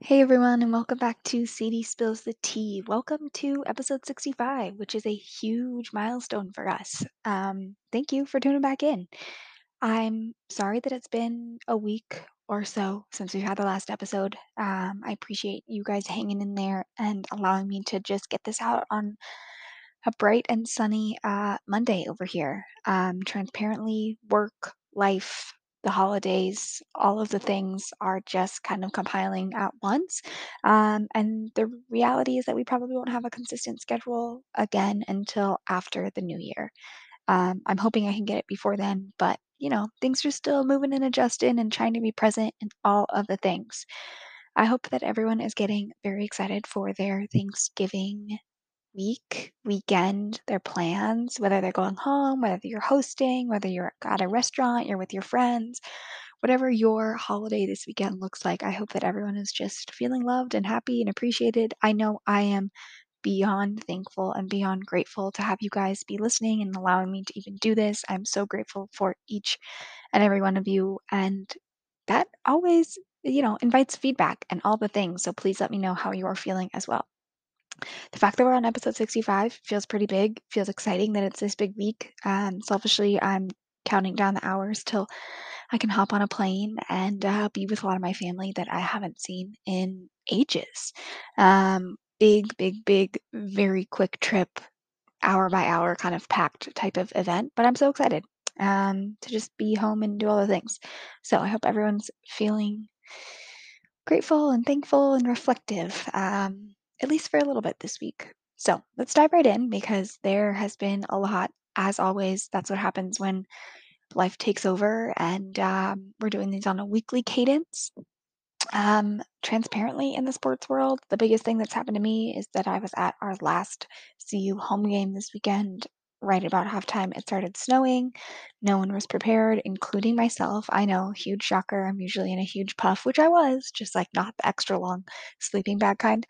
Hey everyone, and welcome back to Sadie Spills the Tea. Welcome to episode 65, which is a huge milestone for us. Um, thank you for tuning back in. I'm sorry that it's been a week or so since we've had the last episode. Um, I appreciate you guys hanging in there and allowing me to just get this out on a bright and sunny uh, Monday over here. Um, transparently, work, life, the holidays, all of the things are just kind of compiling at once. Um, and the reality is that we probably won't have a consistent schedule again until after the new year. Um, I'm hoping I can get it before then, but you know, things are still moving and adjusting and trying to be present in all of the things. I hope that everyone is getting very excited for their Thanksgiving week, weekend, their plans, whether they're going home, whether you're hosting, whether you're at a restaurant, you're with your friends, whatever your holiday this weekend looks like. I hope that everyone is just feeling loved and happy and appreciated. I know I am beyond thankful and beyond grateful to have you guys be listening and allowing me to even do this. I'm so grateful for each and every one of you. And that always, you know, invites feedback and all the things. So please let me know how you're feeling as well. The fact that we're on episode 65 feels pretty big, feels exciting that it's this big week. Um, selfishly, I'm counting down the hours till I can hop on a plane and uh, be with a lot of my family that I haven't seen in ages. Um, big, big, big, very quick trip, hour by hour kind of packed type of event, but I'm so excited um, to just be home and do all the things. So I hope everyone's feeling grateful and thankful and reflective, um, at least for a little bit this week. So let's dive right in because there has been a lot. As always, that's what happens when life takes over, and um, we're doing these on a weekly cadence. Um, transparently, in the sports world, the biggest thing that's happened to me is that I was at our last CU home game this weekend. Right about halftime, it started snowing. No one was prepared, including myself. I know, huge shocker. I'm usually in a huge puff, which I was, just like not the extra long sleeping bag kind.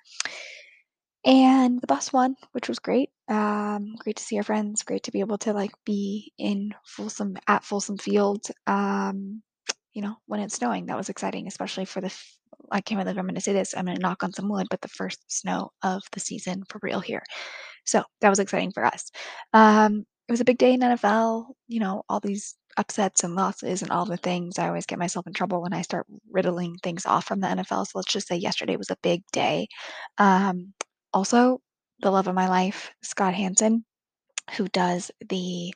And the Buffs won, which was great. Um, great to see our friends. Great to be able to like be in Folsom at Folsom Field. Um, you know, when it's snowing, that was exciting, especially for the. F- I can't believe I'm going to say this. I'm going to knock on some wood, but the first snow of the season for real here. So that was exciting for us. Um, it was a big day in NFL. You know, all these upsets and losses and all the things. I always get myself in trouble when I start riddling things off from the NFL. So let's just say yesterday was a big day. Um, also, the love of my life, Scott Hansen, who does the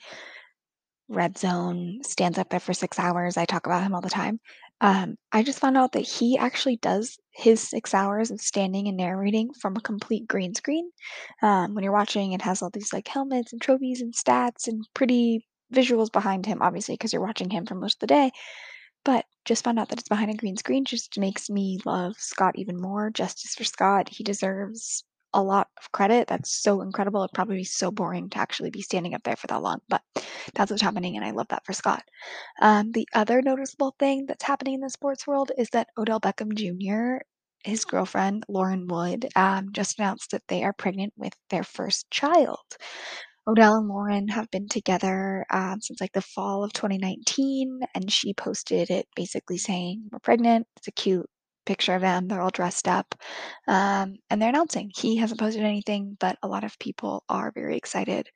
Red Zone, stands up there for 6 hours. I talk about him all the time. Um, I just found out that he actually does his 6 hours of standing and narrating from a complete green screen. Um, when you're watching, it has all these, like, helmets and trophies and stats and pretty visuals behind him, obviously, because you're watching him for most of the day. But just found out that it's behind a green screen just makes me love Scott even more. Justice for Scott. He deserves a lot of credit. That's so incredible. It'd probably be so boring to actually be standing up there for that long, but that's what's happening, and I love that for Scott. Um, the other noticeable thing that's happening in the sports world is that Odell Beckham Jr., his girlfriend, Lauren Wood, um, just announced that they are pregnant with their first child. Odell and Lauren have been together um, since like the fall of 2019, and she posted it basically saying, We're pregnant. It's a cute picture of them. They're all dressed up. Um, and they're announcing. He hasn't posted anything, but a lot of people are very excited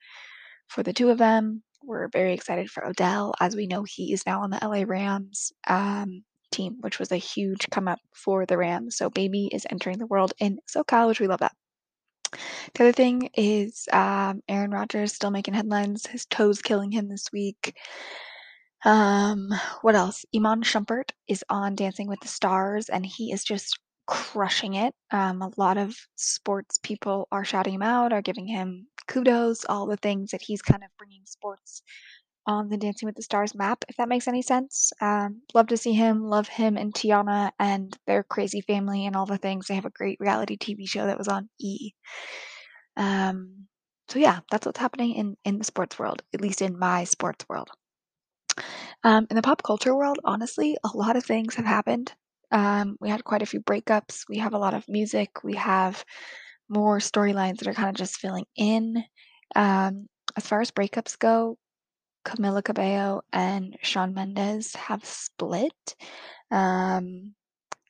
for the two of them. We're very excited for Odell. As we know, he is now on the LA Rams um, team, which was a huge come up for the Rams. So, baby is entering the world in SoCal, which we love that. The other thing is um, Aaron Rodgers still making headlines. His toes killing him this week. Um, what else? Iman Shumpert is on Dancing with the Stars, and he is just crushing it. Um, a lot of sports people are shouting him out, are giving him kudos, all the things that he's kind of bringing sports on the Dancing with the Stars map, if that makes any sense. Um, love to see him, love him and Teyana and their crazy family and all the things. They have a great reality TV show that was on E. Um, so yeah, that's what's happening in in the sports world, at least in my sports world. Um, in the pop culture world, honestly, a lot of things have happened. Um, we had quite a few breakups. We have a lot of music. We have more storylines that are kind of just filling in. Um, as far as breakups go, Camila Cabello and Shawn Mendes have split. Um,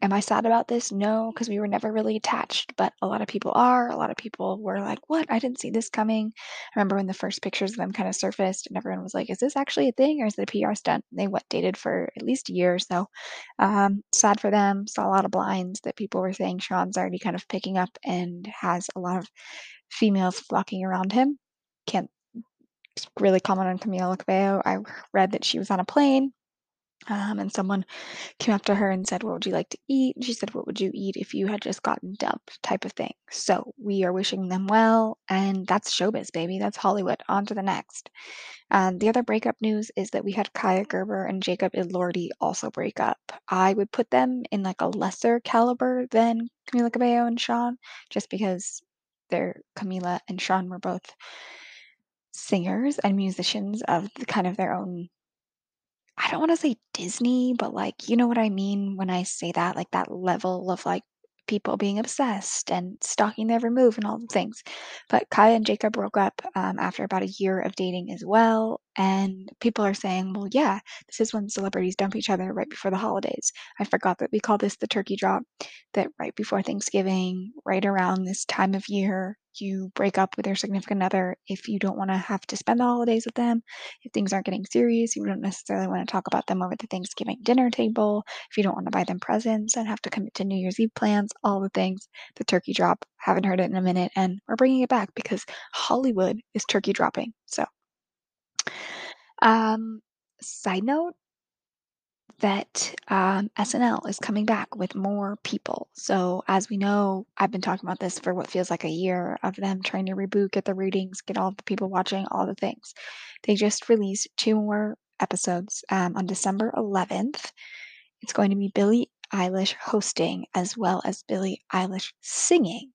Am I sad about this? No, because we were never really attached, but a lot of people are. A lot of people were like, "What? I didn't see this coming." I remember when the first pictures of them kinda surfaced and everyone was like, "Is this actually a thing or is it a PR stunt?" And They, what, dated for at least a year or so. Um, sad for them, saw a lot of blinds that people were saying Shawn's already kind of picking up and has a lot of females flocking around him. Can't really comment on Camila Cabello. I read that she was on a plane, um, and someone came up to her and said, "What would you like to eat?" And she said, "What would you eat if you had just gotten dumped?" type of thing. So, we are wishing them well, and that's showbiz, baby, that's Hollywood, on to the next. Um, the other breakup news is that we had Kaia Gerber and Jacob Elordi also break up. I would put them in, like, a lesser caliber than Camila Cabello and Shawn just because they're Camila and Shawn were both singers and musicians of the kind of their own I don't wanna say Disney, but, like, you know what I mean when I say that, like, that level of, like, people being obsessed and stalking their every move and all the things. But Kaia and Jacob broke up, um, after about a year of dating as well, and people are saying, "Well, yeah, this is when celebrities dump each other right before the holidays." I forgot that we call this the turkey drop, that right before Thanksgiving, right around this time of year, you break up with your significant other if you don't wanna have to spend the holidays with them, if things aren't getting serious, you don't necessarily wanna talk about them over the Thanksgiving dinner table, if you don't wanna buy them presents and have to commit to New Year's Eve plans, all the things, the turkey drop, haven't heard it in a minute, and we're bringing it back because Hollywood is turkey dropping, so um, side note that, um, SNL is coming back with more people. So, as we know, I've been talking about this for what feels like a year of them trying to reboot, get the ratings, get all the people watching, all the things. They just released 2 more episodes, um, on December 11th. It's going to be Billie Eilish hosting as well as Billie Eilish singing.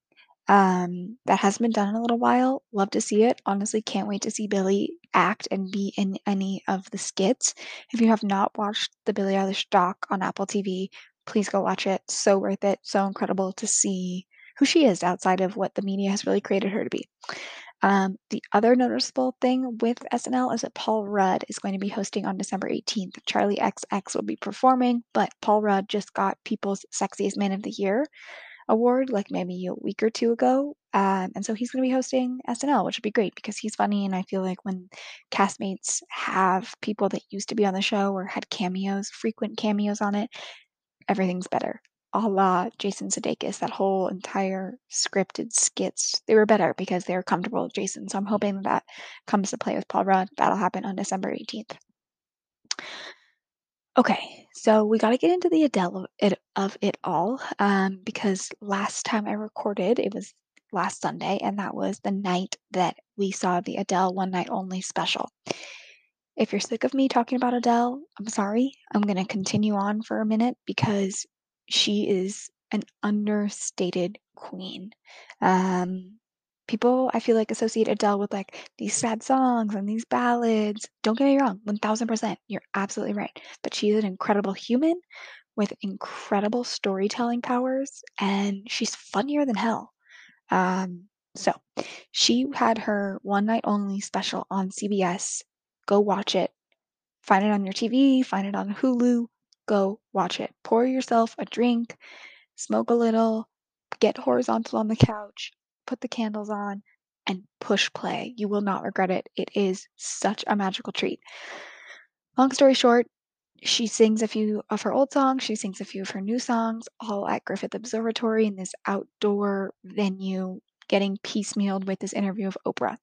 Um, that hasn't been done in a little while, love to see it, honestly can't wait to see Billie act and be in any of the skits. If you have not watched the Billie Eilish doc on Apple TV, please go watch it, so worth it, so incredible to see who she is outside of what the media has really created her to be. Um, the other noticeable thing with SNL is that Paul Rudd is going to be hosting on December 18th. Charli XCX will be performing, but Paul Rudd just got People's Sexiest Man of the Year award, like, maybe a week or 2 ago, um, and so he's gonna be hosting SNL, which would be great because he's funny, and I feel like when castmates have people that used to be on the show or had cameos, frequent cameos on it, everything's better. A la Jason Sudeikis, that whole entire scripted skits, they were better because they were comfortable with Jason, so I'm hoping that comes to play with Paul Rudd. That'll happen on December 18th. Okay, so we gotta get into the Adele of it of it all, um, because last time I recorded, it was last Sunday, and that was the night that we saw the Adele One Night Only special. If you're sick of me talking about Adele, I'm sorry, I'm gonna continue on for a minute because she is an understated queen. Um, people, I feel like, associate Adele with, like, these sad songs and these ballads. Don't get me wrong, 1000%, you're absolutely right, but she's an incredible human with incredible storytelling powers, and she's funnier than hell. Um, so, she had her One Night Only special on CBS. Go watch it. Find it on your TV, find it on Hulu, go watch it. Pour yourself a drink, smoke a little, get horizontal on the couch, put the candles on, and push play. You will not regret it. It is such a magical treat. Long story short, she sings a few of her old songs, she sings a few of her new songs, all at Griffith Observatory in this outdoor venue, getting piecemealed with this interview of Oprah.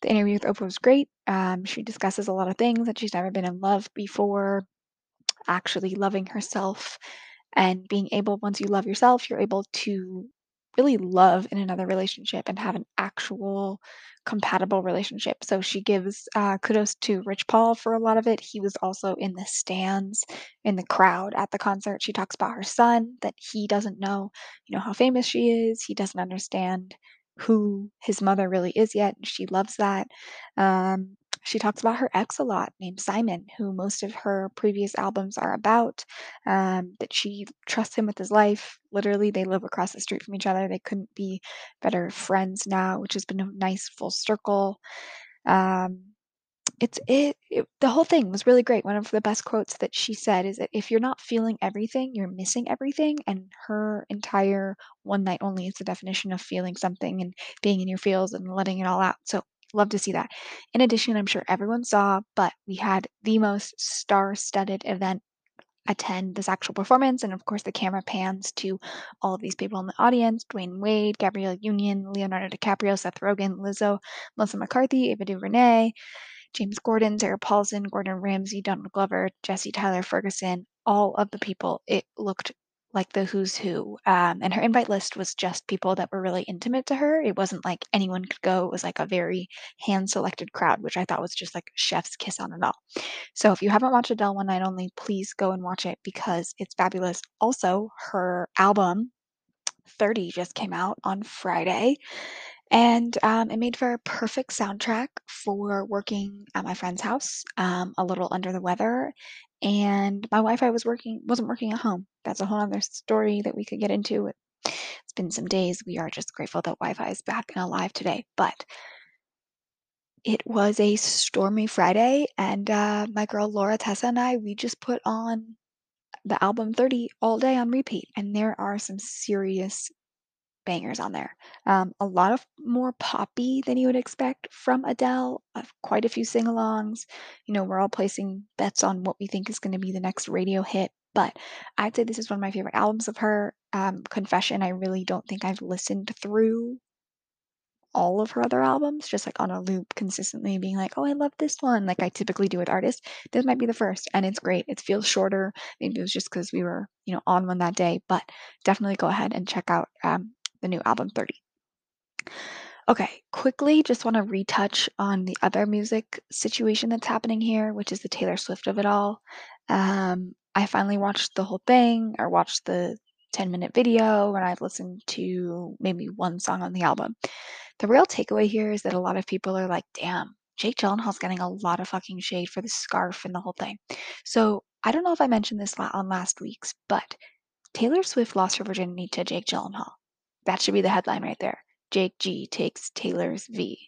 The interview with Oprah was great, um, she discusses a lot of things, that she's never been in love before, actually loving herself, and being able once you love yourself, you're able to really love in another relationship and have an actual compatible relationship. So she gives, uh, kudos to Rich Paul for a lot of it. He was also in the stands, in the crowd at the concert. She talks about her son, that he doesn't know, you know, how famous she is, he doesn't understand who his mother really is yet, she loves that. Um, she talks about her ex a lot, named Simon, who most of her previous albums are about, um, that she trusts him with his life. Literally, they live across the street from each other, they couldn't be better friends now, which has been a nice full circle. Um, It's it it the whole thing was really great. One of the best quotes that she said is that, "If you're not feeling everything, you're missing everything," and her entire "One Night Only" is the definition of feeling something and being in your feels and letting it all out, so love to see that. In addition, I'm sure everyone saw, but we had the most star-studded event attend this actual performance, and of course, the camera pans to all of these people in the audience, Dwyane Wade, Gabrielle Union, Leonardo DiCaprio, Seth Rogen, Lizzo, Melissa McCarthy, Ava DuVernay, James Corden, Sarah Paulson, Gordon Ramsay, Donald Glover, Jesse Tyler Ferguson, all of the people. It looked like the who's who, um, and her invite list was just people that were really intimate to her. It wasn't like anyone could go. It was like a very hand-selected crowd, which I thought was just like chef's kiss on it all. So if you haven't watched Adele One Night Only, please go and watch it because it's fabulous. Also, her album 30 just came out on Friday, and, um, it made for a perfect soundtrack for working at my friend's house, um, a little under the weather, and my Wi-Fi was working wasn't working at home. That's a whole other story that we could get into. It's been some days. We are just grateful that Wi-Fi is back and alive today, but it was a stormy Friday, and, uh, my girl Laura Tessa and I, we just put on the album 30 all day on repeat, and there are some serious bangers on there. Um, a lot of more poppy than you would expect from Adele, uh, quite a few sing-alongs. You know, we're all placing bets on what we think is gonna be the next radio hit, but I'd say this is one of my favorite albums of her. Um, confession, I really don't think I've listened through all of her other albums, just, like, on a loop consistently being like, "Oh, I love this one," like I typically do with artists. This might be the first, and it's great. It feels shorter. Maybe it was just because we were, you know, on one that day, but definitely go ahead and check out, um, the new album 30. Okay, quickly, just wanna retouch on the other music situation that's happening here, which is the Taylor Swift of it all. Um, I finally watched the whole thing, or watched the ten-minute video, and I've listened to maybe 1 song on the album. The real takeaway here is that a lot of people are like, "Damn, Jake Gyllenhaal's getting a lot of fucking shade for the scarf and the whole thing." So, I don't know if I mentioned this on last week's, but Taylor Swift lost her virginity to Jake Gyllenhaal. That should be the headline right there. Jake G takes Taylor's V.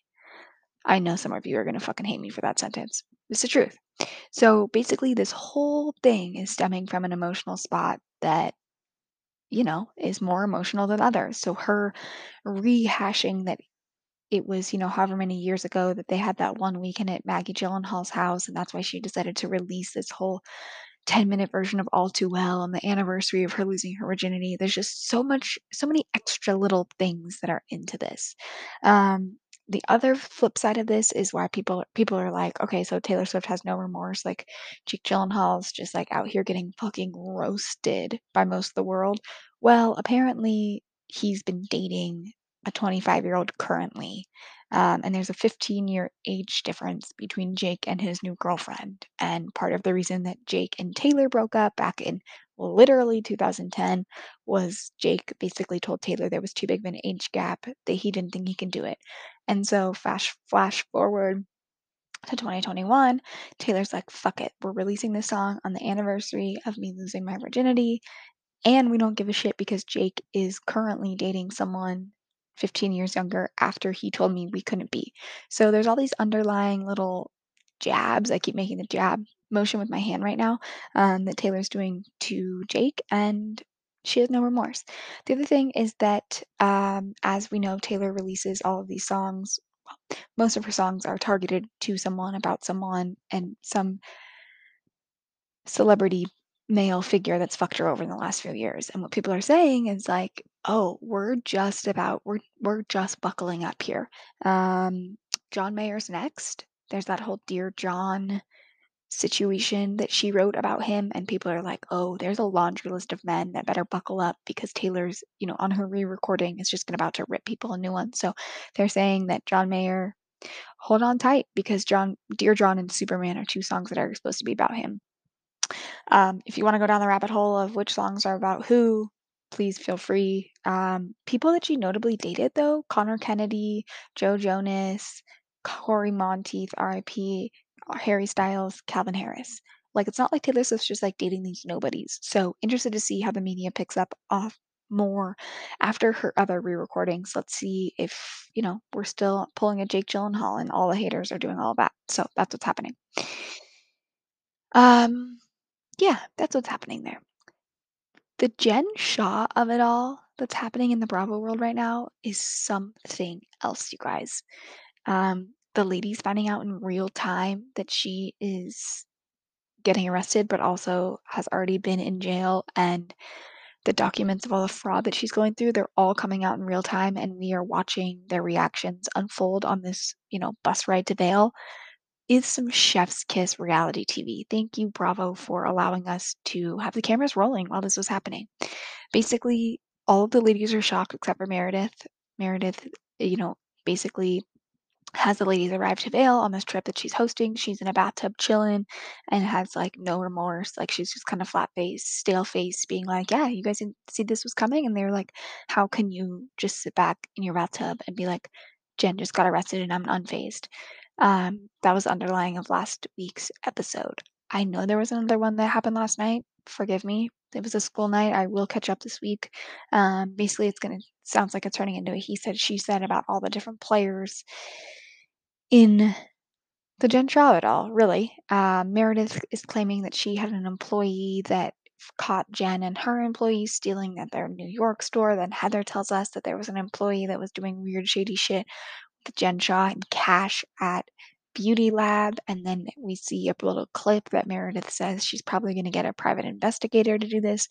I know some of you are gonna fucking hate me for that sentence. It's the truth. So, basically, this whole thing is stemming from an emotional spot that, you know, is more emotional than others. So, her rehashing that it was, you know, however many years ago that they had that one weekend at Maggie Gyllenhaal's house, and that's why she decided to release this whole ten-minute version of All Too Well on the anniversary of her losing her virginity. There's just so much so many extra little things that are into this. Um, the other flip side of this is why people people are like, "Okay, so Taylor Swift has no remorse, like, Jake Gyllenhaal's just, like, out here getting fucking roasted by most of the world." Well, apparently, he's been dating a twenty-five-year-old currently, um, and there's a fifteen-year age difference between Jake and his new girlfriend, and part of the reason that Jake and Taylor broke up back in literally 2010 was Jake basically told Taylor there was too big of an age gap, that he didn't think he can do it. And so fash flash forward to 2021, Taylor's like, "Fuck it. We're releasing this song on the anniversary of me losing my virginity, and we don't give a shit because Jake is currently dating someone 15 years younger after he told me we couldn't be." So, there's all these underlying little jabs- I keep making the jab motion with my hand right now- um, that Taylor's doing to Jake, and she has no remorse. The other thing is that, um, as we know, Taylor releases all of these songs well, most of her songs are targeted to someone, about someone, and some celebrity male figure that's fucked her over in the last few years, and what people are saying is like, "Oh, we're just about we're we're just buckling up here." Um, John Mayer's next. There's that whole Dear John situation that she wrote about him, and people are like, "Oh, there's a laundry list of men that better buckle up because Taylor's, you know, on her re-recording is just about to rip people a new one." So, they're saying that John Mayer hold on tight because John Dear John and Superman are 2 songs that are supposed to be about him. Um, if you wanna go down the rabbit hole of which songs are about who, please feel free. Um, people that she notably dated, though, Connor Kennedy, Joe Jonas, Cory Monteith, RIP, Harry Styles, Calvin Harris. Like, it's not like Taylor Swift's just, like, dating these nobodies. So, interested to see how the media picks up off more after her other re-recordings. Let's see if, you know, we're still pulling a Jake Gyllenhaal and all the haters are doing all that. So that's what's happening. Um, yeah, that's what's happening there. The Jen Shah of it all that's happening in the Bravo world right now is something else, you guys. Um, the lady's finding out in real time that she is getting arrested, but also has already been in jail, and the documents of all the fraud that she's going through, they're all coming out in real time, and we are watching their reactions unfold on this, you know, bus ride to Vail is some chef's kiss reality TV. Thank you, Bravo, for allowing us to have the cameras rolling while this was happening. Basically, all of the ladies are shocked except for Meredith. Meredith, you know, basically has the ladies arrive to Vail on this trip that she's hosting. She's in a bathtub chilling and has like no remorse. Like she's just kind of flat faced, stale faced, being like, Yeah, you guys didn't see this was coming. And they're like, How can you just sit back in your bathtub and be like, Jen just got arrested and I'm unfazed? Um, that was underlying of last week's episode. I know there was another one that happened last night. Forgive me. It was a school night. I will catch up this week. Um, basically, it's gonna sounds like it's turning into a he said she said about all the different players in the Jen all. Really, uh, Meredith is claiming that she had an employee that caught Jen and her employees stealing at their New York store. Then Heather tells us that there was an employee that was doing weird, shady shit Jen and Cash at Beauty Lab. And then we see a little clip that Meredith says she's probably going to get a private investigator to do this.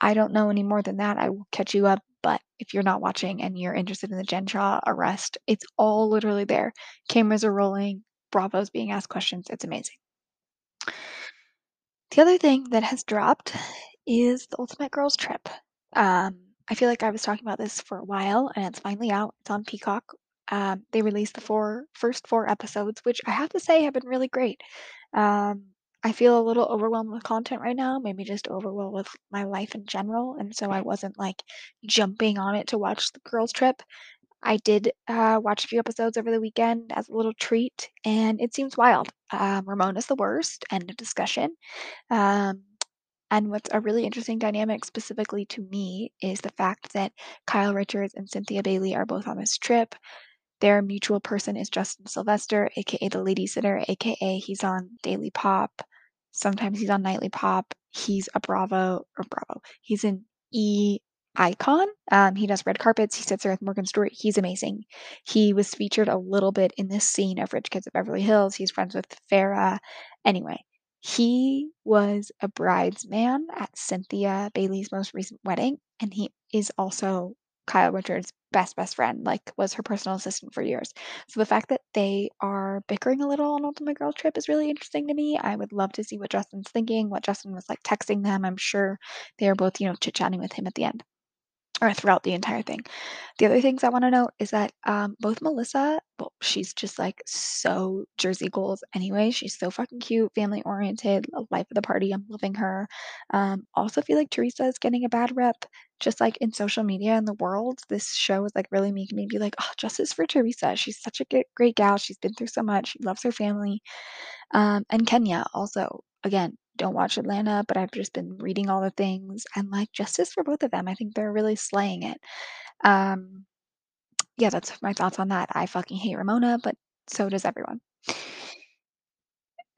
I don't know any more than that. I will catch you up. But if you're not watching and you're interested in the Jen Shah arrest, it's all literally there. Cameras are rolling, Bravo's being asked questions. It's amazing. The other thing that has dropped is the Ultimate Girls Trip. Um, I feel like I was talking about this for a while, and it's finally out. It's on Peacock. Um, they released the four first four episodes, which I have to say have been really great. Um, I feel a little overwhelmed with content right now, maybe just overwhelmed with my life in general, and so I wasn't like jumping on it to watch the girls' trip. I did uh, watch a few episodes over the weekend as a little treat, and it seems wild. Um, Ramona's the worst. End of discussion. Um, and what's a really interesting dynamic specifically to me is the fact that Kyle Richards and Cynthia Bailey are both on this trip. Their mutual person is Justin Sylvester, aka the lady sitter, aka he's on Daily Pop. Sometimes he's on Nightly Pop. He's a Bravo or Bravo. He's an E icon. Um, he does red carpets. He sits there with Morgan Stewart. He's amazing. He was featured a little bit in this scene of Rich Kids of Beverly Hills. He's friends with Farrah. Anyway, he was a bridesman at Cynthia Bailey's most recent wedding, and he is also Kyle Richards' best best friend, like was her personal assistant for years. So the fact that they are bickering a little on Ultimate Girl Trip is really interesting to me. I would love to see what Justin's thinking, what Justin was like texting them. I'm sure they are both, you know, chit chatting with him at the end or throughout the entire thing. The other things I want to note is that um, both Melissa, well, she's just like so Jersey goals anyway. She's so fucking cute, family oriented, life of the party. I'm loving her. Um, also feel like Teresa is getting a bad rep, just like in social media and the world. This show is like really making me be like, oh, justice for Teresa. She's such a great gal. She's been through so much. She loves her family. Um, and Kenya also, again, don't watch Atlanta, but I've just been reading all the things and like justice for both of them. I think they're really slaying it. Um, yeah, that's my thoughts on that. I fucking hate Ramona, but so does everyone.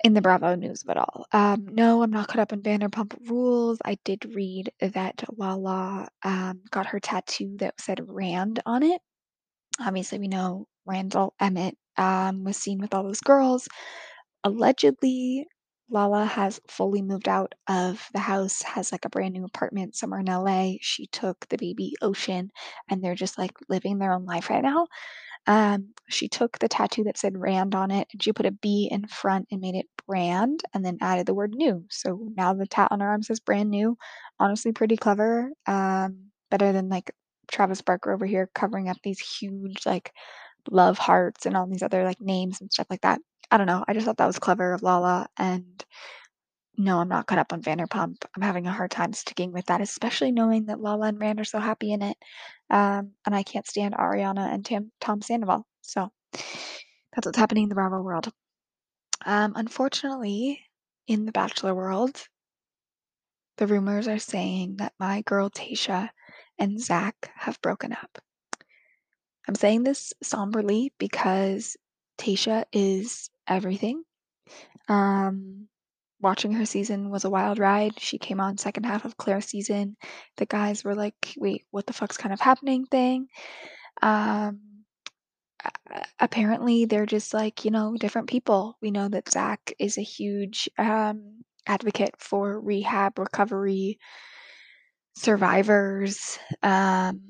In the Bravo news of it all. Um, no, I'm not caught up in Vanderpump Rules. I did read that Lala um, got her tattoo that said Rand on it. Obviously, we know Randall Emmett um, was seen with all those girls. Allegedly, Lala has fully moved out of the house, has like a brand new apartment somewhere in LA. She took the baby Ocean and they're just like living their own life right now. Um, she took the tattoo that said Rand on it and she put a B in front and made it brand and then added the word new. So now the tat on her arm says brand new. Honestly, pretty clever. Um, better than like Travis Barker over here covering up these huge like love hearts and all these other like names and stuff like that. I don't know. I just thought that was clever of Lala. And no, I'm not caught up on Vanderpump. I'm having a hard time sticking with that, especially knowing that Lala and Rand are so happy in it. Um, and I can't stand Ariana and Tim, Tom Sandoval. So that's what's happening in the Bravo world. Um, unfortunately, in the Bachelor world, the rumors are saying that my girl Tayshia and Zac have broken up. I'm saying this somberly because Tayshia is everything. Um, watching her season was a wild ride. She came on second half of Clare's season. The guys were like, "Wait, what the fuck's kind of happening?" thing. Um, apparently they're just like, you know, different people. We know that Zac is a huge um, advocate for rehab, recovery, survivors, um,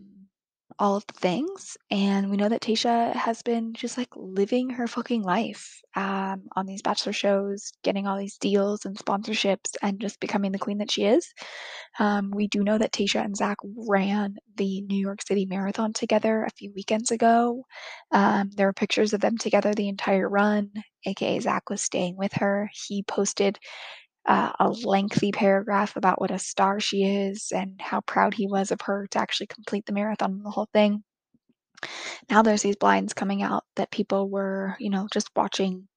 all of the things. And we know that Tayshia has been just like living her fucking life um, on these bachelor shows, getting all these deals and sponsorships, and just becoming the queen that she is. Um, we do know that Tayshia and Zac ran the New York City Marathon together a few weekends ago. Um, there were pictures of them together the entire run, aka Zac was staying with her. He posted uh, a lengthy paragraph about what a star she is and how proud he was of her to actually complete the marathon and the whole thing. Now there's these blinds coming out that people were, you know, just watching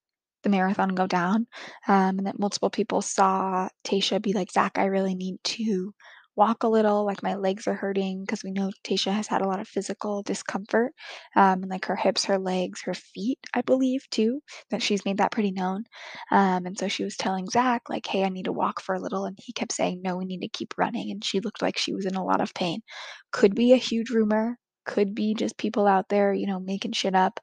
the marathon go down, um, and that multiple people saw Tayshia be like, "Zac, I really need to walk a little, like, my legs are hurting," because we know Tayshia has had a lot of physical discomfort, um, and, like, her hips, her legs, her feet, I believe, too, that she's made that pretty known, um, and so she was telling Zac, like, "Hey, I need to walk for a little," and he kept saying, "No, we need to keep running," and she looked like she was in a lot of pain. Could be a huge rumor, could be just people out there, you know, making shit up,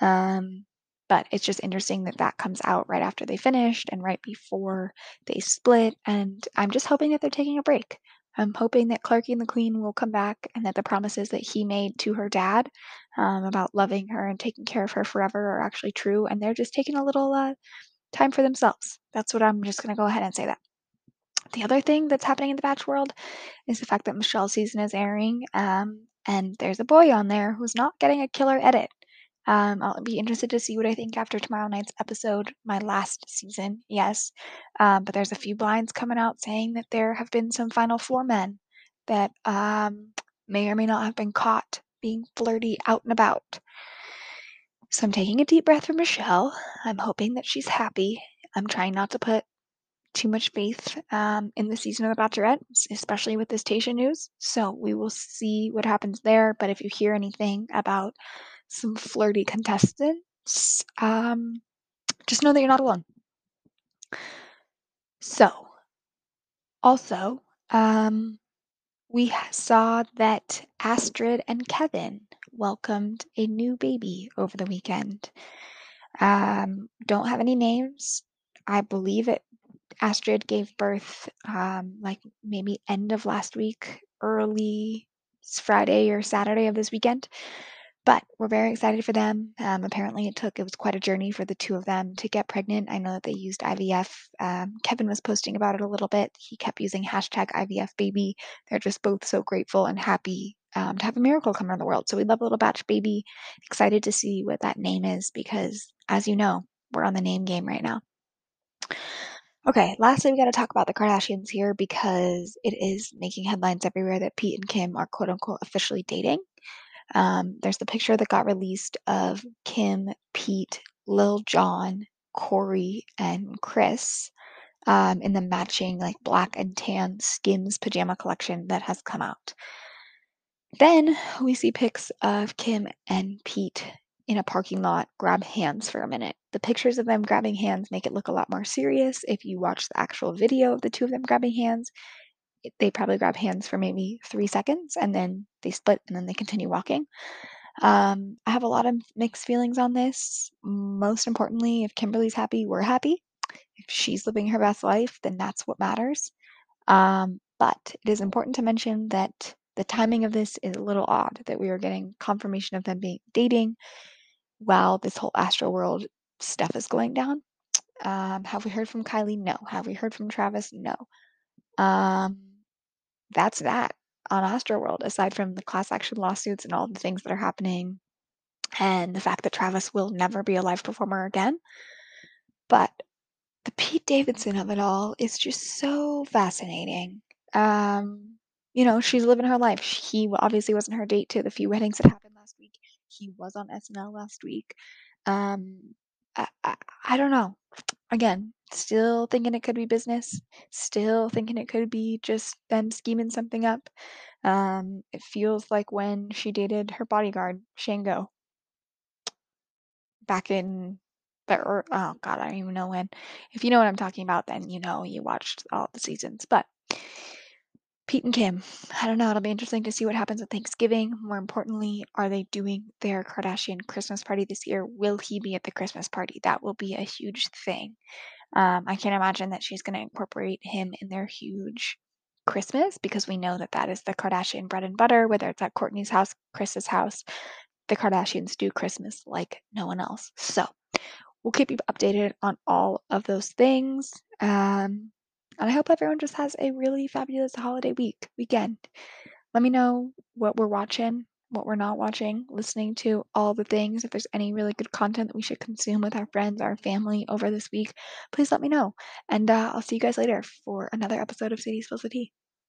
um, but it's just interesting that that comes out right after they finished and right before they split, and I'm just hoping that they're taking a break. I'm hoping that Clarky and the Queen will come back and that the promises that he made to her dad um, about loving her and taking care of her forever are actually true, and they're just taking a little uh, time for themselves. That's what I'm just going to go ahead and say that. The other thing that's happening in the Batch world is the fact that Michelle's season is airing, um, and there's a boy on there who's not getting a killer edit. Um, I'll be interested to see what I think after tomorrow night's episode, my last season, yes. Um, but there's a few blinds coming out saying that there have been some Final Four men that um, may or may not have been caught being flirty out and about. So I'm taking a deep breath for Michelle. I'm hoping that she's happy. I'm trying not to put too much faith um, in the season of The Bachelorette, especially with this Tayshia news. So we will see what happens there. But if you hear anything about some flirty contestants, um, just know that you're not alone. So, also, um, we saw that Astrid and Kevin welcomed a new baby over the weekend. Um, don't have any names. I believe it. Astrid gave birth um, like maybe end of last week, early Friday or Saturday of this weekend. But we're very excited for them. Um, apparently, it took it was quite a journey for the two of them to get pregnant. I know that they used IVF. Um, Kevin was posting about it a little bit. He kept using hashtag IVF baby. They're just both so grateful and happy um, to have a miracle come around the world. So we love a little batch baby. Excited to see what that name is because, as you know, we're on the name game right now. Okay, lastly, we got to talk about the Kardashians here because it is making headlines everywhere that Pete and Kim are quote unquote officially dating. Um, there's the picture that got released of Kim, Pete, Lil Jon, Corey, and Kris um, in the matching like black and tan Skims pajama collection that has come out. Then we see pics of Kim and Pete in a parking lot grab hands for a minute. The pictures of them grabbing hands make it look a lot more serious. If you watch the actual video of the two of them grabbing hands, they probably grab hands for maybe three seconds and then they split and then they continue walking. Um, I have a lot of mixed feelings on this. Most importantly, if Kimberly's happy, we're happy. If she's living her best life, then that's what matters. Um, but it is important to mention that the timing of this is a little odd, that we are getting confirmation of them being dating while this whole Astroworld stuff is going down. Um, have we heard from Kylie? No. Have we heard from Travis? No. Um, that's that on Astroworld, aside from the class action lawsuits and all the things that are happening, and the fact that Travis will never be a live performer again. But the Pete Davidson of it all is just so fascinating. Um, you know, she's living her life. He obviously wasn't her date to the few weddings that happened last week. He was on SNL last week. Um, I, I, I don't know. Again, still thinking it could be business. Still thinking it could be just them scheming something up. Um, it feels like when she dated her bodyguard, Shango back in the oh god, I don't even know when. If you know what I'm talking about, then you know you watched all the seasons, but Pete and Kim, I don't know, it'll be interesting to see what happens at Thanksgiving. More importantly, are they doing their Kardashian Christmas party this year? Will he be at the Christmas party? That will be a huge thing. Um, I can't imagine that she's gonna incorporate him in their huge Christmas because we know that that is the Kardashian bread and butter, whether it's at Kourtney's house, Kris's house. The Kardashians do Christmas like no one else. So, we'll keep you updated on all of those things. Um, and I hope everyone just has a really fabulous holiday week weekend. Let me know what we're watching, what we're not watching, listening to, all the things. If there's any really good content that we should consume with our friends, our family over this week, please let me know. And uh, I'll see you guys later for another episode of Sadie Spills the Tea.